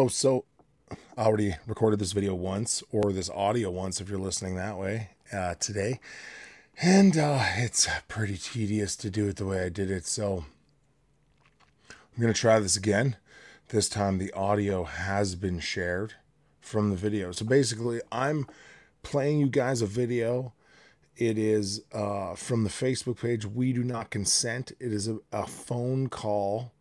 Hello. So, I already recorded this video once, or this audio once if you're listening that way uh, today. And uh, it's pretty tedious to do it the way I did it. So, I'm going to try this again. This time, the audio has been shared from the video. So, basically, I'm playing you guys a video. It is uh, from the Facebook page, We Do Not Consent. It is a, a phone call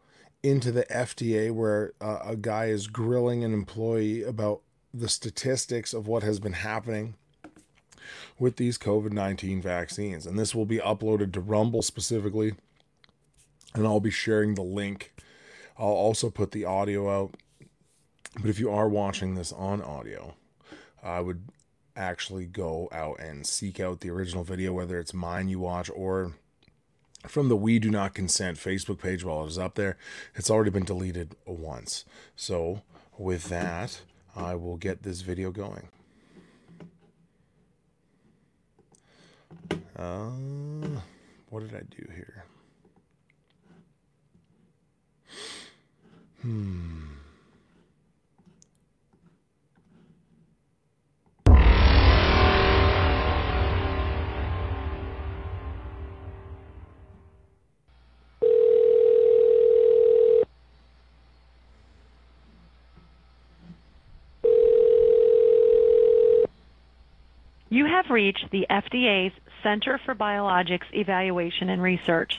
into the FDA where uh, a guy is grilling an employee about the statistics of what has been happening with these COVID 19 vaccines. And this will be uploaded to Rumble specifically. And I'll be sharing the link. I'll also put the audio out. But if you are watching this on audio, I would actually go out and seek out the original video, whether it's mine you watch or from the We Do Not Consent Facebook page while it was up there. It's already been deleted once. So, with that, I will get this video going. Uh, what did I do here? Hmm. You have reached the FDA's Center for Biologics Evaluation and Research.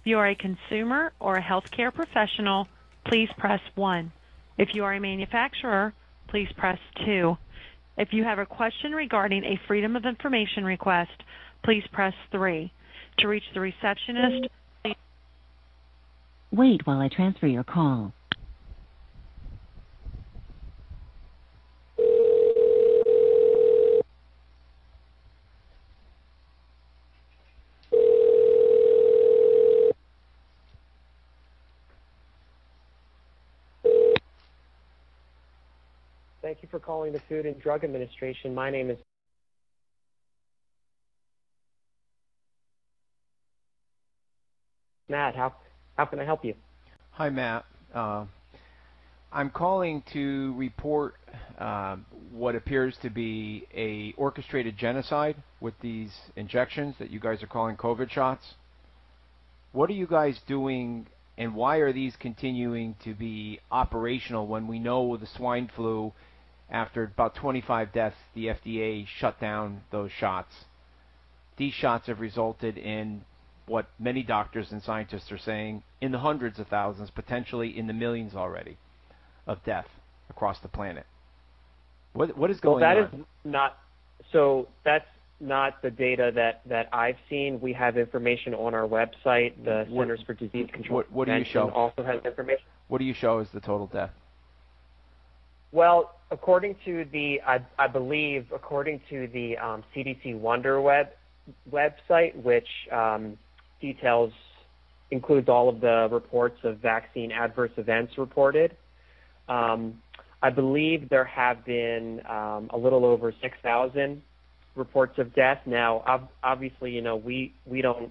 If you are a consumer or a healthcare professional, please press 1. If you are a manufacturer, please press 2. If you have a question regarding a Freedom of Information request, please press 3. To reach the receptionist, Wait while I transfer your call. Thank you for calling the Food and Drug Administration. My name is Matt. How how can I help you? Hi, Matt. Uh, I'm calling to report uh, what appears to be a orchestrated genocide with these injections that you guys are calling COVID shots. What are you guys doing, and why are these continuing to be operational when we know the swine flu, after about 25 deaths, the FDA shut down those shots? These shots have resulted in what many doctors and scientists are saying in the hundreds of thousands, potentially in the millions already, of death across the planet. What what is Well, going that on? is not so. That's not the data that that I've seen. We have information on our website. The What- Centers for Disease Control what- what do you show? Also has information. what do you show as the total death? Well, according to the, I, I believe, according to the um, CDC Wonder Web website, which um, details includes all of the reports of vaccine adverse events reported. Um, I believe there have been um, a little over 6,000 reports of death. Now, ob- obviously, you know, we, we don't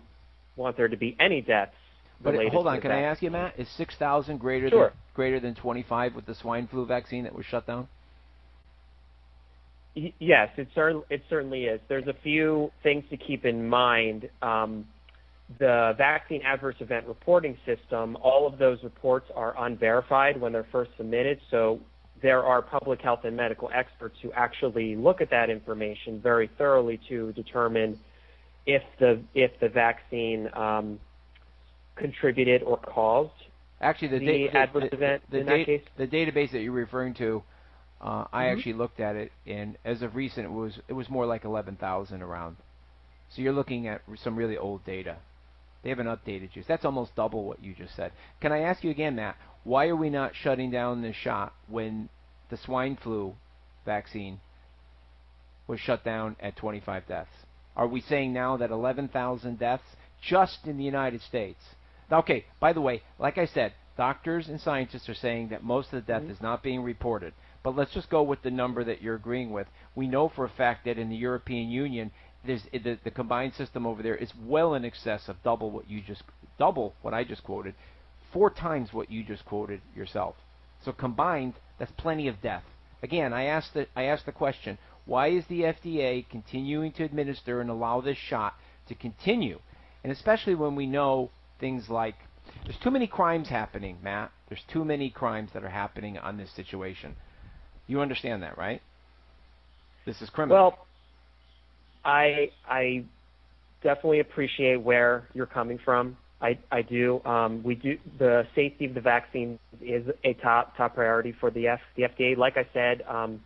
want there to be any deaths. But related hold on, can I ask you, Matt? Is 6,000 greater Sure. than greater than 25 with the swine flu vaccine that was shut down? Y- Yes, it, cer- it certainly is. There's a few things to keep in mind. Um, the vaccine adverse event reporting system, all of those reports are unverified when they're first submitted. So there are public health and medical experts who actually look at that information very thoroughly to determine if the if the vaccine um, contributed or caused Actually, the, the da- the, adverse the, event the, in that case. the database that you're referring to, uh, I Mhm. actually looked at it, and as of recent, it was it was more like 11,000 around. So you're looking at some really old data. They haven't updated you. That's almost double what you just said. Can I ask you again, Matt? Why are we not shutting down this shot when the swine flu vaccine was shut down at 25 deaths? Are we saying now that 11,000 deaths just in the United States? Okay, by the way, like I said, doctors and scientists are saying that most of the death mm-hmm. is not being reported. But let's just go with the number that you're agreeing with. We know for a fact that in the European Union, there's the, the combined system over there is well in excess of double what you just double what I just quoted, four times what you just quoted yourself. So combined, that's plenty of death. Again, I asked the I asked the question: Why is the FDA continuing to administer and allow this shot to continue? And especially when we know things like there's too many crimes happening, Matt. There's too many crimes that are happening on this situation. You understand that, right? This is criminal. Well, I I definitely appreciate where you're coming from. I, I do. Um, we do. The safety of the vaccine is a top top priority for the F, the FDA. Like I said, um,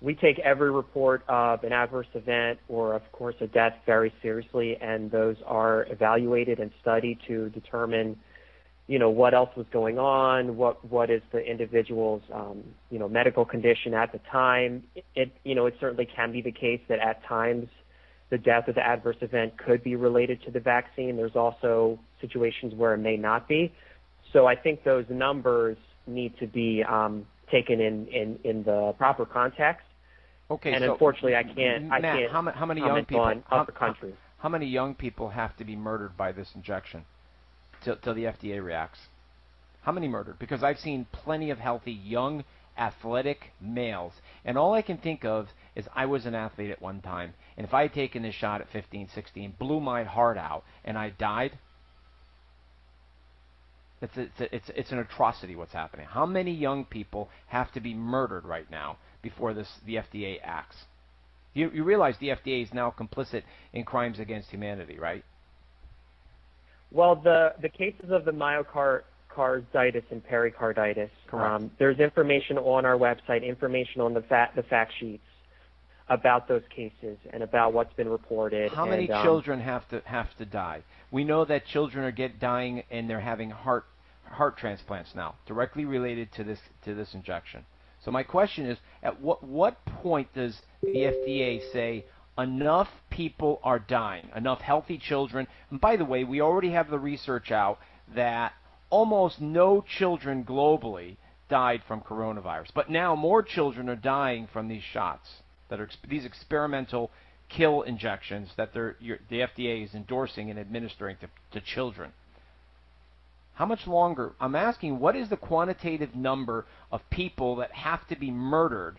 we take every report of an adverse event or, of course, a death very seriously, and those are evaluated and studied to determine, you know, what else was going on, what what is the individual's, um, you know, medical condition at the time. It, you know, it certainly can be the case that at times the death or the adverse event could be related to the vaccine. There's also situations where it may not be. So I think those numbers need to be um, taken in, in, in the proper context. Okay, and so unfortunately, I can't. Matt, I can't how, how many young people? on how, other countries. How, how many young people have to be murdered by this injection till, till the FDA reacts? How many murdered? Because I've seen plenty of healthy, young, athletic males, and all I can think of is I was an athlete at one time, and if I had taken this shot at 15, 16, blew my heart out, and I died, it's a, it's, a, it's, it's an atrocity what's happening. How many young people have to be murdered right now before this the FDA acts? You, you realize the FDA is now complicit in crimes against humanity, right? Well, the the cases of the myocarditis and pericarditis. Um, there's information on our website, information on the fact the fact sheets about those cases and about what's been reported. How many um, children have to have to die? We know that children are get dying and they're having heart heart transplants now, directly related to this to this injection. So my question is, at what what point does the FDA say enough people are dying, enough healthy children? And by the way, we already have the research out that almost no children globally died from coronavirus, but now more children are dying from these shots that are these experimental kill injections that the FDA is endorsing and administering to, to children. How much longer? I'm asking, what is the quantitative number of people that have to be murdered,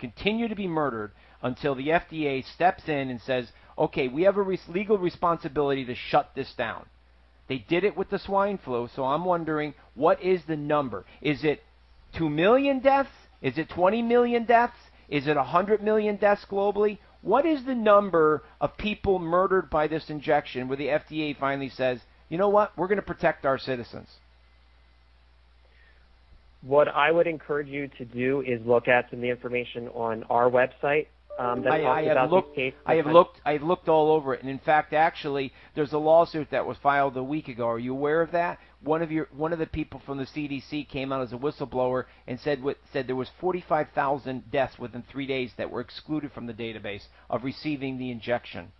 continue to be murdered, until the FDA steps in and says, okay, we have a legal responsibility to shut this down? They did it with the swine flu, so I'm wondering, what is the number? Is it 2 million deaths? Is it 20 million deaths? Is it 100 million deaths globally? What is the number of people murdered by this injection where the FDA finally says, you know what, we're going to protect our citizens? What I would encourage you to do is look at some of the information on our website um, that I, talks I have about looked. cases. I have looked. I've looked all over it, and in fact, actually, there's a lawsuit that was filed a week ago. Are you aware of that? One of your one of the people from the CDC came out as a whistleblower and said what, said there was 45,000 deaths within three days that were excluded from the database of receiving the injection.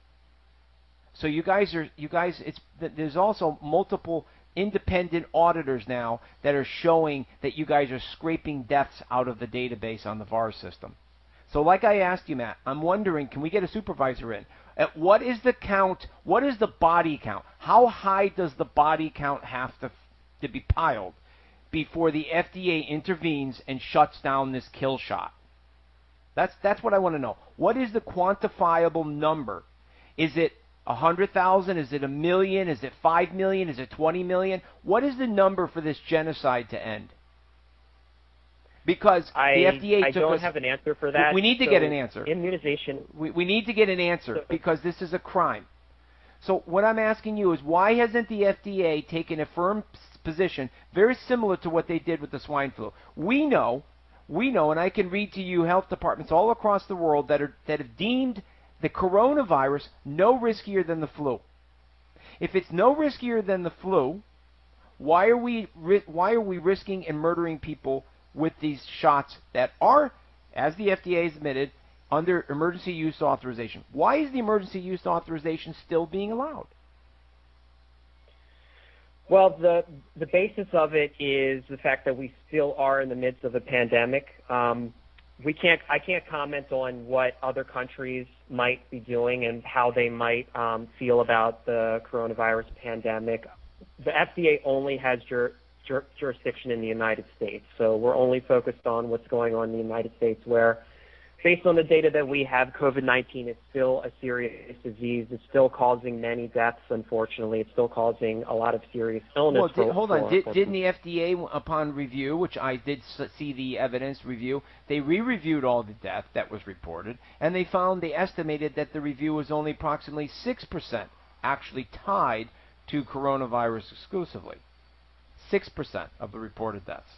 So you guys are you guys. It's there's also multiple independent auditors now that are showing that you guys are scraping deaths out of the database on the VAERS system. So, like I asked you, Matt, I'm wondering, can we get a supervisor in? At what is the count? What is the body count? How high does the body count have to to be piled before the FDA intervenes and shuts down this kill shot? That's that's what I want to know. What is the quantifiable number? Is it a hundred thousand? Is it a million? Is it five million? Is it twenty million? What is the number for this genocide to end? Because I, the FDA I don't us, have an answer for that. We need to So get an answer. Immunization. we, we need to get an answer So- because this is a crime. So what I'm asking you is why hasn't the FDA taken a firm position very similar to what they did with the swine flu? We know, we know, and I can read to you health departments all across the world that are that have deemed the coronavirus no riskier than the flu. If it's no riskier than the flu, why are we why are we risking and murdering people with these shots that are, as the FDA has admitted, under emergency use authorization? Why is the emergency use authorization still being allowed? Well, the the basis of it is the fact that we still are in the midst of a pandemic. Um, we can't. I can't comment on what other countries might be doing and how they might um, feel about the coronavirus pandemic. The FDA only has jur- jur- jurisdiction in the United States. So we're only focused on what's going on in the United States, where based on the data that we have, COVID-19 is still a serious disease. It's still causing many deaths, unfortunately. It's still causing a lot of serious illness. Well, did, for, hold on. for- Did, for- didn't the FDA, upon review, which I did see the evidence review, they re-reviewed all the death that was reported, and they found they estimated that the review was only approximately six percent actually tied to coronavirus exclusively. Six percent of the reported deaths.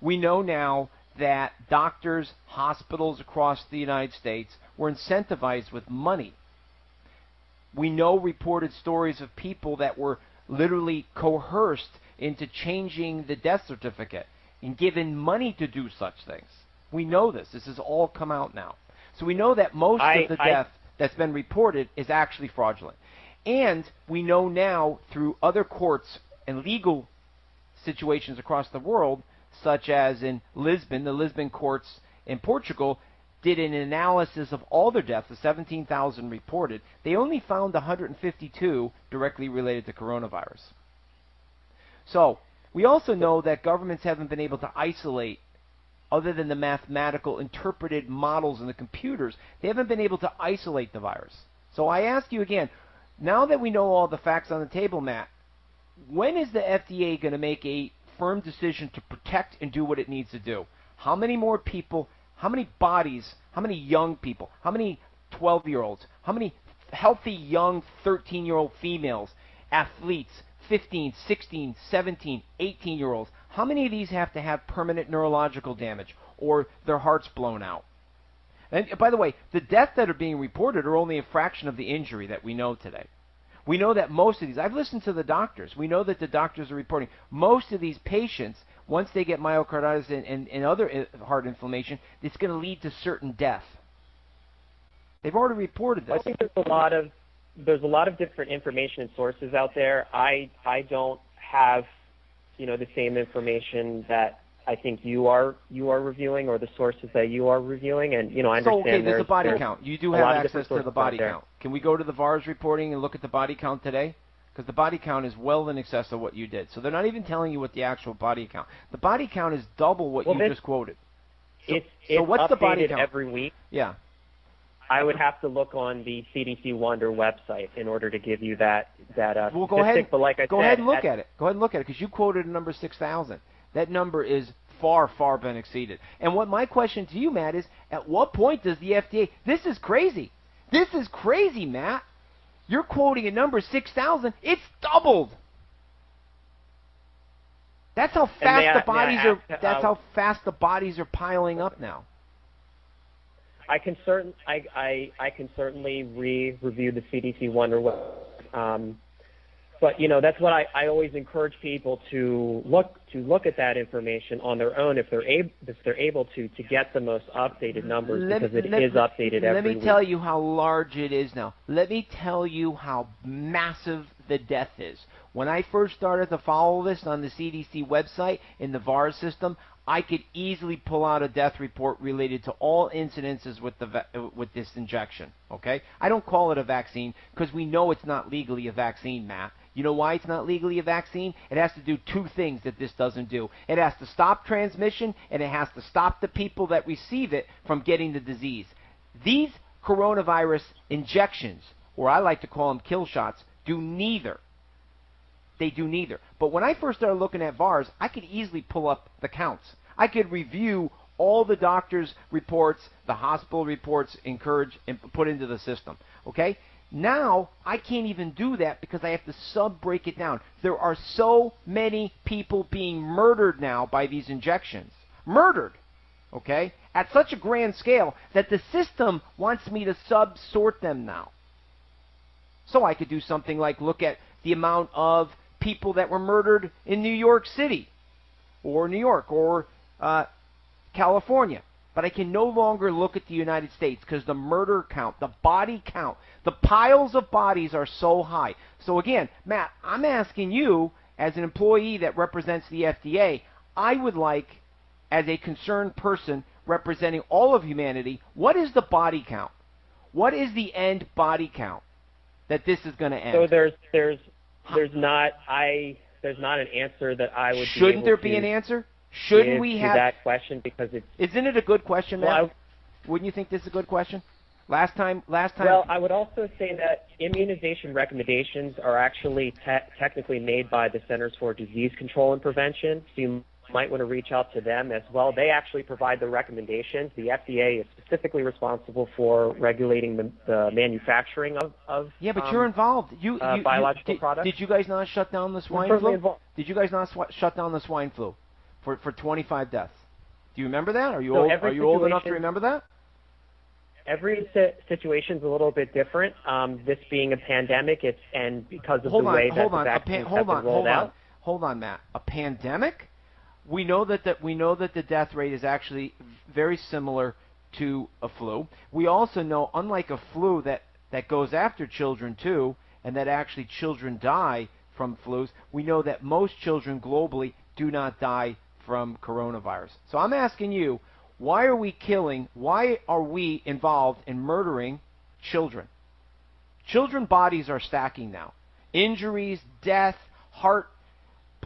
We know now that doctors, hospitals across the United States were incentivized with money. We know reported stories of people that were literally coerced into changing the death certificate and given money to do such things. We know this. This has all come out now. So we know that most I- of the I- death that's been reported is actually fraudulent. And we know now through other courts and legal situations across the world, such as in Lisbon, the Lisbon courts in Portugal did an analysis of all their deaths, the 17,000 reported. They only found 152 directly related to coronavirus. So, we also know that governments haven't been able to isolate, other than the mathematical interpreted models in the computers, they haven't been able to isolate the virus. So I ask you again, now that we know all the facts on the table, Matt, when is the FDA going to make a firm decision to protect and do what it needs to do? How many more people, how many bodies, how many young people, how many 12 year olds, how many healthy young 13 year old females, athletes, 15, 16, 17, 18 year olds, how many of these have to have permanent neurological damage or their hearts blown out? And by the way, the deaths that are being reported are only a fraction of the injury that we know today. We know that most of these, I've listened to the doctors. We know that the doctors are reporting most of these patients, once they get myocarditis and, and, and other uh, heart inflammation, it's going to lead to certain death. They've already reported this. I think there's a lot of there's a lot of different information and sources out there. I I don't have you know the same information that I think you are you are reviewing or the sources that you are reviewing, and you know I So understand okay, there's a body there's- count. You do have access to the body count. Can we go to the VAERS reporting and look at the body count today? Because the body count is well in excess of what you did. So they're not even telling you what the actual body count. The body count is double what Well, you just quoted. So- It's so it's what's the body count? every week. Yeah. I would have to look on the CDC Wonder website in order to give you that that uh, Well, go statistic. ahead. But like I go said, ahead and look at it. Go ahead and look at it because you quoted a number six thousand. That number is far, far been exceeded. And what my question to you, Matt, is: At what point does the FDA? This is crazy. This is crazy, Matt. You're quoting a number six thousand. It's doubled. That's how fast I- the I bodies are. ask, That's uh, how fast the bodies are piling up now. I can certain I, I I can certainly re-review the CDC Wonder Web. Um, but you know that's what I, I always encourage people to look to look at that information on their own if they're able if they're able to to get the most updated numbers Let because me- it is updated Let me week. tell you how large it is now. Let me tell you how massive the death is. When I first started to follow this on the CDC website in the VAERS system, I could easily pull out a death report related to all incidences with the with this injection. Okay, I don't call it a vaccine because we know it's not legally a vaccine, Matt. You know why it's not legally a vaccine? It has to do two things that this doesn't do. It has to stop transmission and it has to stop the people that receive it from getting the disease. These coronavirus injections, or I like to call them kill shots, do neither. They do neither. But when I first started looking at VAERS, I could easily pull up the counts. I could review all the doctor's reports, the hospital reports, encourage and put into the system. Okay? Now I can't even do that because I have to sub break it down. There are so many people being murdered now by these injections. Murdered. Okay? At such a grand scale that the system wants me to sub sort them now. So I could do something like look at the amount of people that were murdered in New York City or New York or uh, California. But I can no longer look at the United States because the murder count, the body count, the piles of bodies are so high. So again, Matt, I'm asking you as an employee that represents the FDA, I would like, as a concerned person representing all of humanity, what is the body count? What is the end body count that this is going to end? So there's there's there's not I there's not an answer that I would. Shouldn't be there able be to an answer? Shouldn't we have? that question because it's Isn't it a good question, Matt? well. Wouldn't you think this is a good question? Last time, last time. well, I would also say that immunization recommendations are actually te- technically made by the Centers for Disease Control and Prevention. So you might want to reach out to them as well. They actually provide the recommendations. The FDA is specifically responsible for regulating the, the manufacturing of, of yeah, but um, you're involved. You, uh, you- you- biological did, products? Did you guys not shut down the swine flu? involved. Did you guys not sw- shut down the swine flu for for 25 deaths? Do you remember that? Are you So old? Are you old enough to remember that? Every si- situation is a little bit different. Um, this being a pandemic, it's and because of hold the on, way that hold the vaccines pa- have hold been on, rolled hold out. on, hold on, Matt. A pandemic? We know that the, we know that the death rate is actually very similar to a flu. We also know, unlike a flu that that goes after children too, and that actually children die from flus. We know that most children globally do not die from coronavirus. So I'm asking you, why are we killing? Why are we involved in murdering children? Children bodies are stacking now. Injuries, death, heart,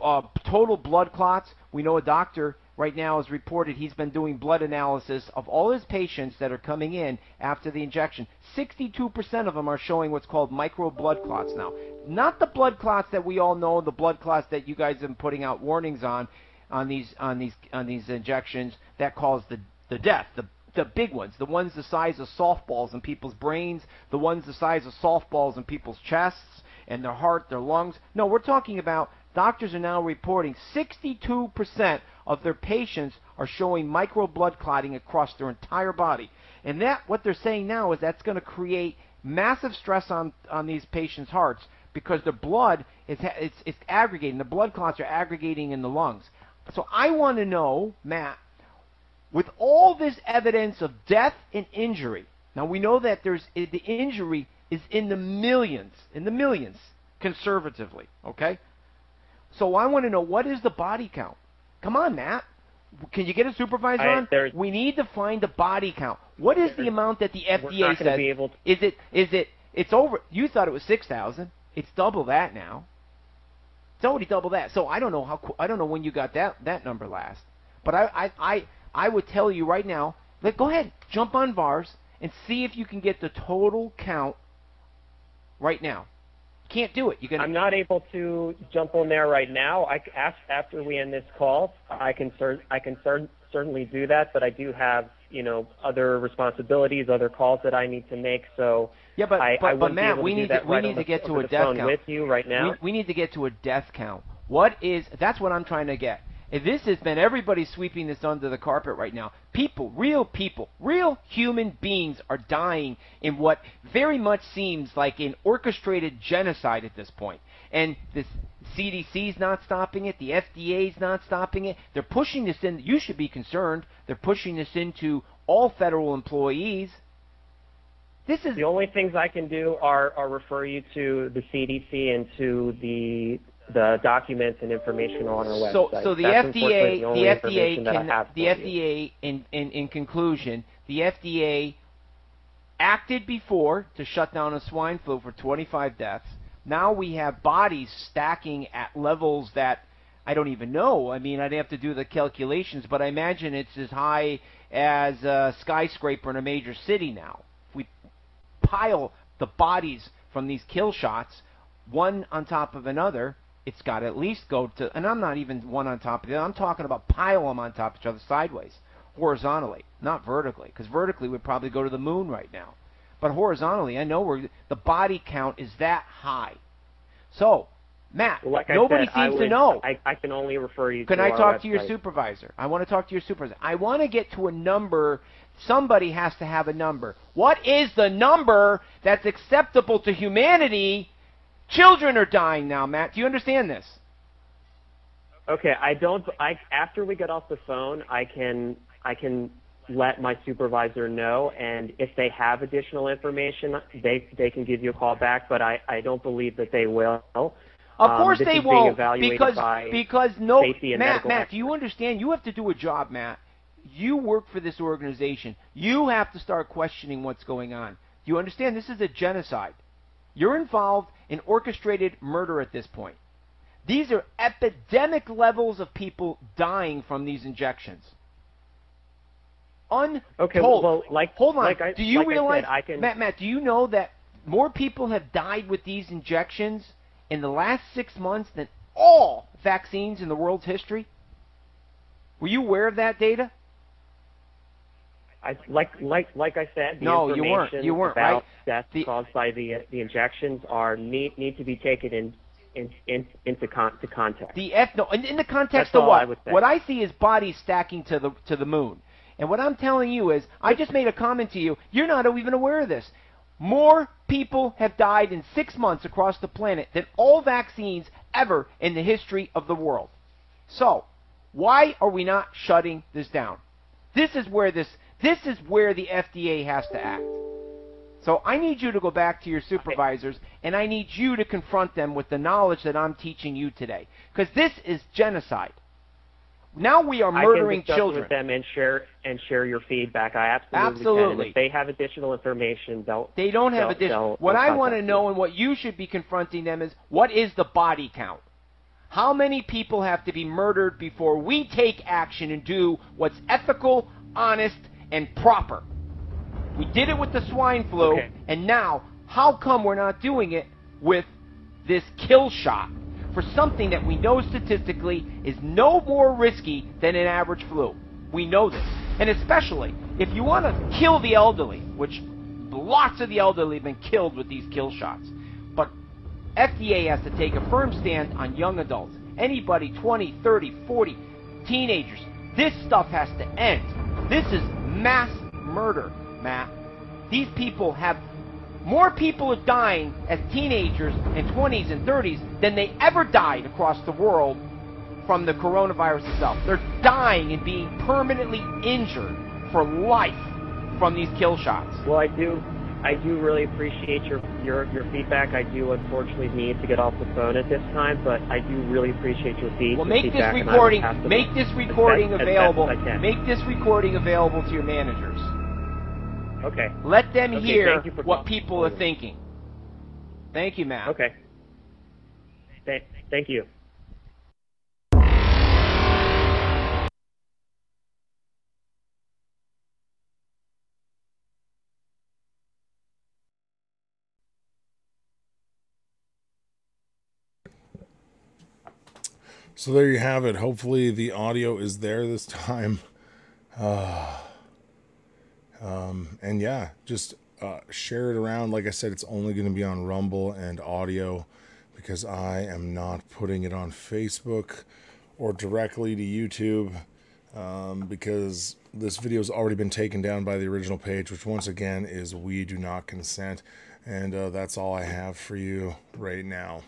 uh, total blood clots. We know a doctor right now has reported he's been doing blood analysis of all his patients that are coming in after the injection. 62% of them are showing what's called micro blood clots now. Not the blood clots that we all know, the blood clots that you guys have been putting out warnings on on these on these on these injections that cause the the death. The the big ones, the ones the size of softballs in people's brains, the ones the size of softballs in people's chests and their heart, their lungs. No, we're talking about doctors are now reporting 62% of their patients are showing micro blood clotting across their entire body. And that what they're saying now is that's going to create massive stress on on these patients' hearts because the blood is it's it's aggregating. The blood clots are aggregating in the lungs. So I want to know, Matt, with all this evidence of death and injury. Now we know that there's the injury is in the millions, in the millions, conservatively. Okay. So I want to know what is the body count? Come on, Matt. Can you get a supervisor I- on? We need to find the body count. What is the amount that the FDA says? be able to. Is it is it it's over you thought it was 6,000. It's double that now. It's already double that. So I don't know how I don't know when you got that that number last. But I I I, I would tell you right now, let go ahead, jump on VAERS and see if you can get the total count right now. Can't do it. Gonna I'm not able to jump on there right now. I after we end this call, I can cer- I can cer- certainly do that, but I do have you know other responsibilities, other calls that I need to make. So Yeah, but I, but, I but Matt, we need to we right need to the- get to a death count. with you right now. We, we need to get to a death count. What is that's what I'm trying to get. This has been everybody sweeping this under the carpet right now. People, real people, real human beings are dying in what very much seems like an orchestrated genocide at this point. And this CDC's not stopping it, the FDA's not stopping it. They're pushing this in. You should be concerned. They're pushing this into all federal employees. This is The only things I can do are, are refer you to the CDC and to the the documents and information on our website. so the That's FDA, unfortunately the FDA information that I can, the. FDA, in, in in conclusion, the FDA acted before to shut down a swine flu for 25 deaths. Now we have bodies stacking at levels that I don't even know. I mean, I'd have to do the calculations, but I imagine it's as high as a skyscraper in a major city now. If we pile the bodies from these kill shots one on top of another, it's got to at least go to, and I'm not even one on top of the other. I'm talking about pile them on top of each other sideways, horizontally, not vertically, because vertically we'd probably go to the moon right now. But horizontally, I know where the body count is that high. So, Matt, Well, like nobody said, seems to know. I, I can only refer you Can I talk to your supervisor? I want to talk to your supervisor. I want to get to a number. Somebody has to have a number. What is the number that's acceptable to humanity? Children are dying now, Matt. Do you understand this? Okay, I don't. I after we get off the phone, I can I can let my supervisor know, and if they have additional information, they they can give you a call back. But I I don't believe that they will. Of Um, course they won't, because because no Matt Matt. Do you understand? You have to do a job, Matt. You work for this organization. You have to start questioning what's going on. Do you understand? This is a genocide. You're involved in orchestrated murder at this point. These are epidemic levels of people dying from these injections. Untold. Okay, well, like hold on. like I, do you like realize, I, said, I can, Matt? Matt, do you know that more people have died with these injections in the last six months than all vaccines in the world's history? Were you aware of that data? I, like like like I said, the No, you weren't. information You weren't, about right? deaths The- caused by the the injections are need need to be taken in, in, in into con, to context. The F no, in, in the context That's of what? I. What I see is bodies stacking to the to the moon. And what I'm telling you is, I just made a comment to you. You're not even aware of this. More people have died in six months across the planet than all vaccines ever in the history of the world. So, why are we not shutting this down? This is where this this is where the FDA has to act. So I need you to go back to your supervisors and I need you to confront them with the knowledge that I'm teaching you today. Because this is genocide. Now we are murdering I can children. with them and share and share your feedback. I absolutely, can. Absolutely. And if they have additional information, they'll They don't have additional. What I want to know and what you should be confronting them is what is the body count? How many people have to be murdered before we take action and do what's ethical, honest, and proper? We did it with the swine flu, Okay. and now how come we're not doing it with this kill shot for something that we know statistically is no more risky than an average flu? We know this. And especially if you want to kill the elderly, which lots of the elderly have been killed with these kill shots. But FDA has to take a firm stand on young adults. Anybody 20, 30, 40, teenagers. This stuff has to end. This is mass murder, Matt. These people have more people dying as teenagers and 20s and 30s than they ever died across the world from the coronavirus itself. They're dying and being permanently injured for life from these kill shots. Well, I do. I do really appreciate your, your your feedback. I do unfortunately need to get off the phone at this time, but I do really appreciate your feed- Well, make this feedback. will recording make this as recording best- available. as Make this recording available to your managers. Okay. Let them Okay, hear thank you for what calling. people are thinking. Thank you, Matt. Okay. Th- thank you. So there you have it. Hopefully the audio is there this time. Uh, um, and yeah, just uh, share it around. Like I said, it's only going to be on Rumble and audio because I am not putting it on Facebook or directly to YouTube um, because this video has already been taken down by the original page, which once again is We Do Not Consent. And uh, that's all I have for you right now.